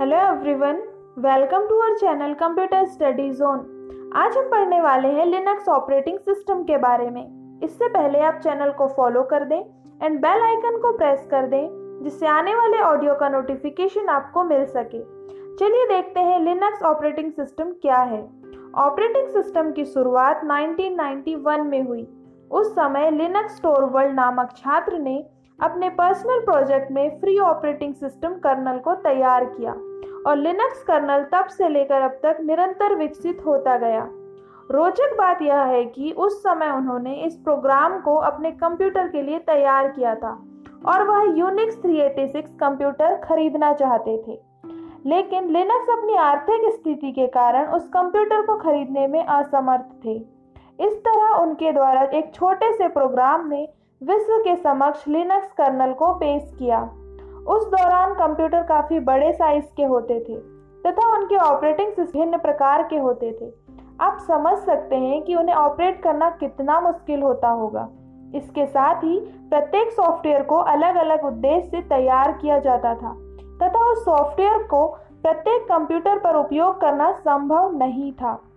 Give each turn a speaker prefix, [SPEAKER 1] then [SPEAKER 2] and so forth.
[SPEAKER 1] Hello everyone welcome to our channel computer study zone आज हम पढ़ने वाले हैं लिनक्स ऑपरेटिंग सिस्टम के बारे में। इससे पहले आप चैनल को फॉलो कर दें एंड बेल आइकन को प्रेस कर दें, जिससे आने वाले ऑडियो का नोटिफिकेशन आपको मिल सके। चलिए देखते हैं लिनक्स ऑपरेटिंग सिस्टम क्या है। ऑपरेटिंग सिस्टम की शुरुआत 1991 में हुई। उस समय लिनक्स स्टोर वर्ल्ड नामक छात्र ने अपने पर्सनल प्रोजेक्ट में फ्री ऑपरेटिंग सिस्टम कर्नल को तैयार किया। और लिनक्स कर्नल तब से लेकर अब तक निरंतर विकसित होता गया। रोचक बात यह है कि उस समय उन्होंने इस प्रोग्राम को अपने कंप्यूटर के लिए तैयार किया था और वह यूनिक्स 386 कंप्यूटर खरीदना चाहते थे। लेकिन लिनक्स अपनी आर्थिक स्थिति के कारण उस कंप्यूटर को खरीदने में असमर्थ थे। इस तरह उनके द्वारा एक छोटे से प्रोग्राम ने विश्व के समक्ष लिनक्स कर्नल को पेश किया। उस दौरान कंप्यूटर काफ़ी बड़े साइज़ के होते थे, तथा उनके ऑपरेटिंग सिस्टम भिन्न प्रकार के होते थे। आप समझ सकते हैं कि उन्हें ऑपरेट करना कितना मुश्किल होता होगा। इसके साथ ही प्रत्येक सॉफ्टवेयर को अलग अलग उद्देश्य से तैयार किया जाता था, तथा उस सॉफ्टवेयर को प्रत्येक कंप्यूटर पर उपयोग करना संभव नहीं था।